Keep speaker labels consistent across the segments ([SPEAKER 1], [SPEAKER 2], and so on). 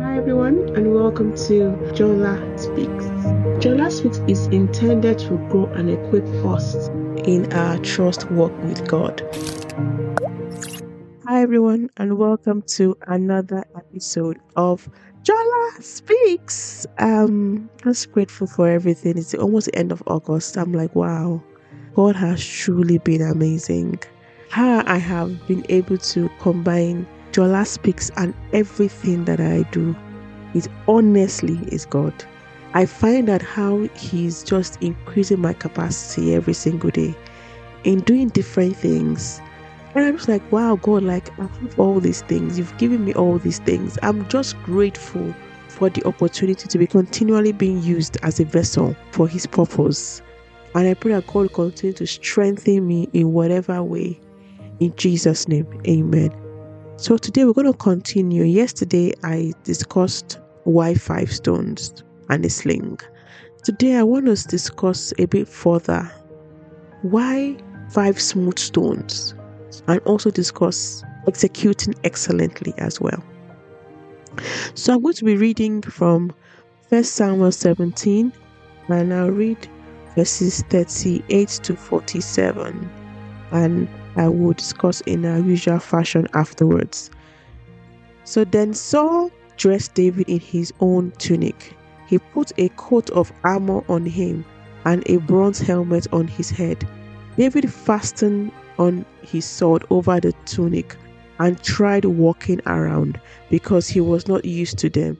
[SPEAKER 1] Hi everyone and welcome to Jola Speaks. Jola Speaks is intended to grow and equip us in our trust walk with God. Hi everyone and welcome to another episode of Jola Speaks. Um I'm just grateful for everything. It's almost the end of August. I'm like, wow, God has truly been amazing. How I have been able to combine Jola Speaks and everything that I do. is honestly is God. I find that how He's just increasing my capacity every single day in doing different things. And I'm just like, wow, God, like I have all these things. You've given me all these things. I'm just grateful for the opportunity to be continually being used as a vessel for His purpose. And I pray that God will continue to strengthen me in whatever way. In Jesus' name, amen. So today we're going to continue. Yesterday I discussed why five stones and a sling. Today I want us to discuss a bit further why five smooth stones and also discuss executing excellently as well. So I'm going to be reading from 1 Samuel 17 and I'll read verses 38 to 47 and I will discuss in our usual fashion afterwards. So then Saul dressed David in his own tunic. He put a coat of armor on him and a bronze helmet on his head. David fastened on his sword over the tunic and tried walking around because he was not used to them.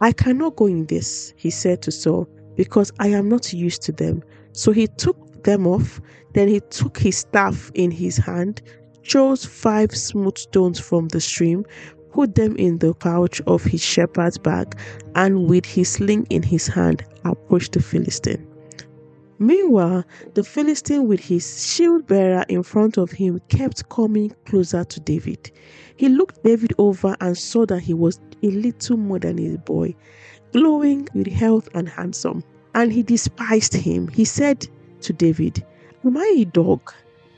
[SPEAKER 1] I cannot go in this, he said to Saul, because I am not used to them. So he took them off. Then he took his staff in his hand, chose five smooth stones from the stream, put them in the pouch of his shepherd's bag, and with his sling in his hand, approached the Philistine. Meanwhile, the Philistine, with his shield bearer in front of him, kept coming closer to David. He looked David over and saw that he was a little more than his boy, glowing with health and handsome. And he despised him. He said to David, Am I a dog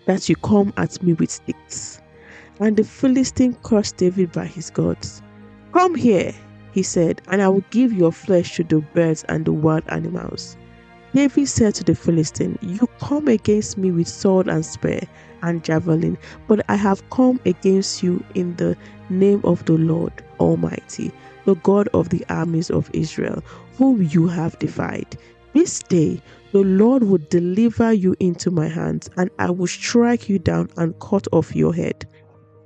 [SPEAKER 1] that you come at me with sticks? And the Philistine cursed David by his gods. Come here, he said, and I will give your flesh to the birds and the wild animals. David said to the Philistine, You come against me with sword and spear and javelin, but I have come against you in the name of the Lord Almighty, the God of the armies of Israel, whom you have defied. This day the Lord will deliver you into my hands, and I will strike you down and cut off your head.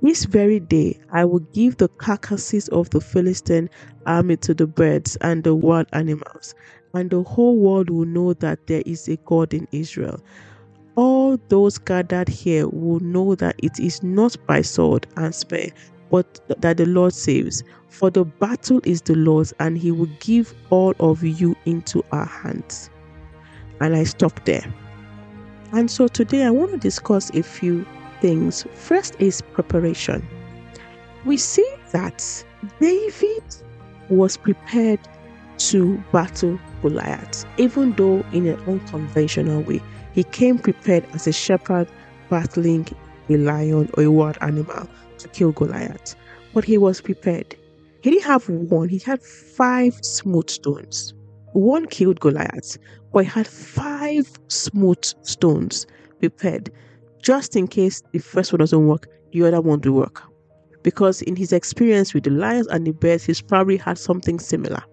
[SPEAKER 1] This very day I will give the carcasses of the Philistine army to the birds and the wild animals, and the whole world will know that there is a God in Israel. All those gathered here will know that it is not by sword and spear, but that the Lord saves. For the battle is the Lord's, and he will give all of you into our hands. And I stop there. And so today I want to discuss a few things. First is preparation. We see that David was prepared to battle Goliath, even though in an unconventional way. He came prepared as a shepherd battling a lion or a wild animal to kill Goliath. But he was prepared. He didn't have one, he had five smooth stones. One killed Goliath, but he had five smooth stones prepared just in case the first one doesn't work, the other one will work. Because in his experience with the lions and the bears, he's probably had something similar.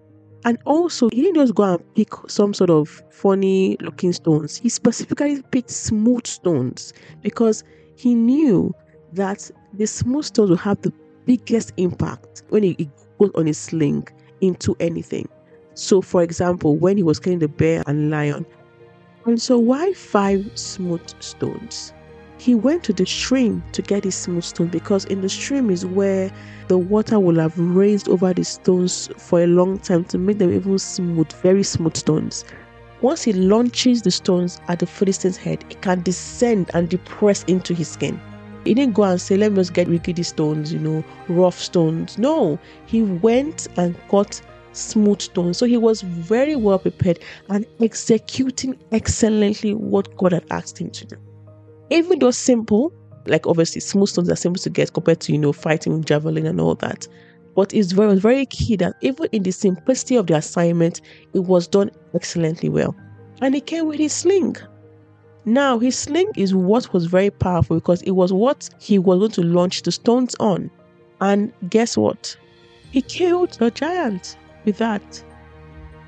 [SPEAKER 1] And also, he didn't just go and pick some sort of funny looking stones. He specifically picked smooth stones because he knew that the smooth stones will have the biggest impact when he goes on his sling into anything. So, for example, when he was killing the bear and lion, and so why five smooth stones? He went to the stream to get his smooth stone because in the stream is where the water will have raised over the stones for a long time to make them even smooth, very smooth stones. Once he launches the stones at the Philistine's head, it can descend and depress into his skin. He didn't go and say, Let me just get rickety stones, you know, rough stones. No, he went and got smooth stones. So he was very well prepared and executing excellently what God had asked him to do even though simple, like obviously smooth stones are simple to get compared to you know fighting with javelin and all that. But it's very, very key that even in the simplicity of the assignment, it was done excellently well. And he came with his sling. Now, his sling is what was very powerful because it was what he was going to launch the stones on. And guess what? He killed the giant with that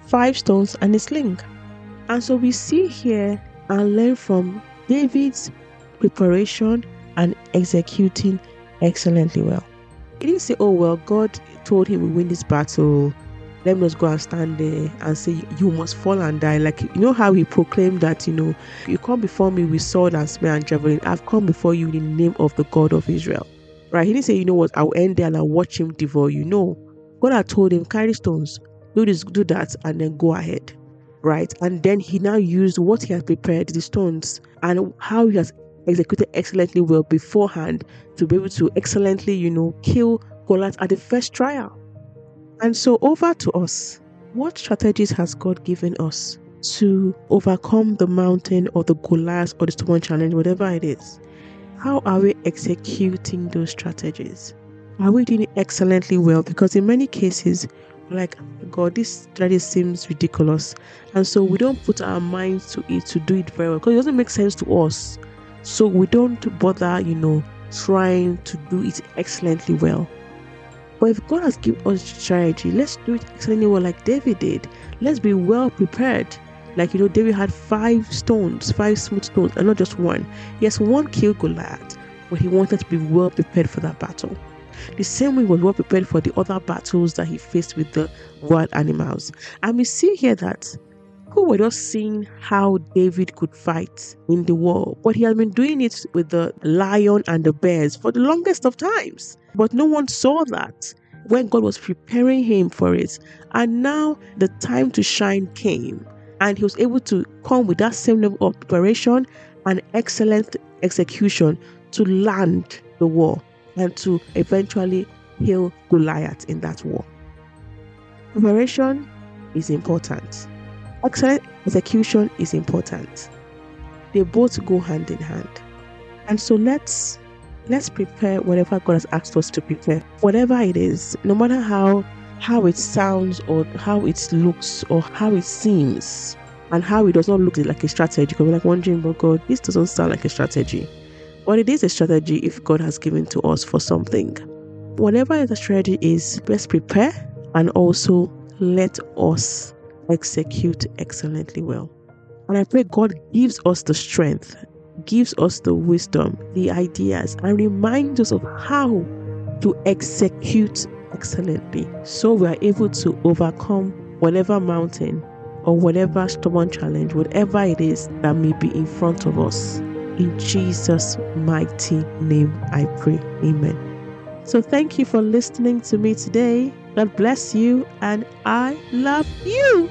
[SPEAKER 1] five stones and a sling. And so we see here and learn from David's preparation and executing excellently well. He didn't say, Oh, well, God told him we win this battle. Let me just go and stand there and say, You must fall and die. Like, you know how he proclaimed that, you know, you come before me with sword and spear and javelin. I've come before you in the name of the God of Israel. Right? He didn't say, You know what, I'll end there and I'll watch him devour you. know God had told him, Carry stones, do this, do that, and then go ahead. Right? And then he now used what he had prepared, the stones, and how he has executed excellently well beforehand to be able to excellently, you know, kill Goliath at the first trial. And so, over to us. What strategies has God given us to overcome the mountain or the Goliath or the stubborn challenge, whatever it is? How are we executing those strategies? Are we doing excellently well? Because in many cases, like, God, this strategy seems ridiculous. And so we don't put our minds to it to do it very well because it doesn't make sense to us. So we don't bother, you know, trying to do it excellently well. But if God has given us strategy, let's do it excellently well, like David did. Let's be well prepared. Like you know, David had five stones, five smooth stones, and not just one. Yes, one killed Goliath, but he wanted to be well prepared for that battle. The same way he was well prepared for the other battles that he faced with the wild animals. And we see here that people were just seeing how David could fight in the war, but he had been doing it with the lion and the bears for the longest of times. But no one saw that when God was preparing him for it. And now the time to shine came, and he was able to come with that same level of preparation and excellent execution to land the war and to eventually kill Goliath in that war. Preparation is important. Excellent execution is important. They both go hand in hand. And so let's let's prepare whatever God has asked us to prepare. Whatever it is, no matter how how it sounds or how it looks or how it seems and how it does not look like a strategy. Because we're like wondering, but God, this doesn't sound like a strategy. But it is a strategy if God has given to us for something. Whatever the strategy is, let's prepare and also let us execute excellently well. And I pray God gives us the strength, gives us the wisdom, the ideas, and reminds us of how to execute excellently so we are able to overcome whatever mountain or whatever stubborn challenge, whatever it is that may be in front of us. In Jesus' mighty name, I pray. Amen. So, thank you for listening to me today. God bless you, and I love you.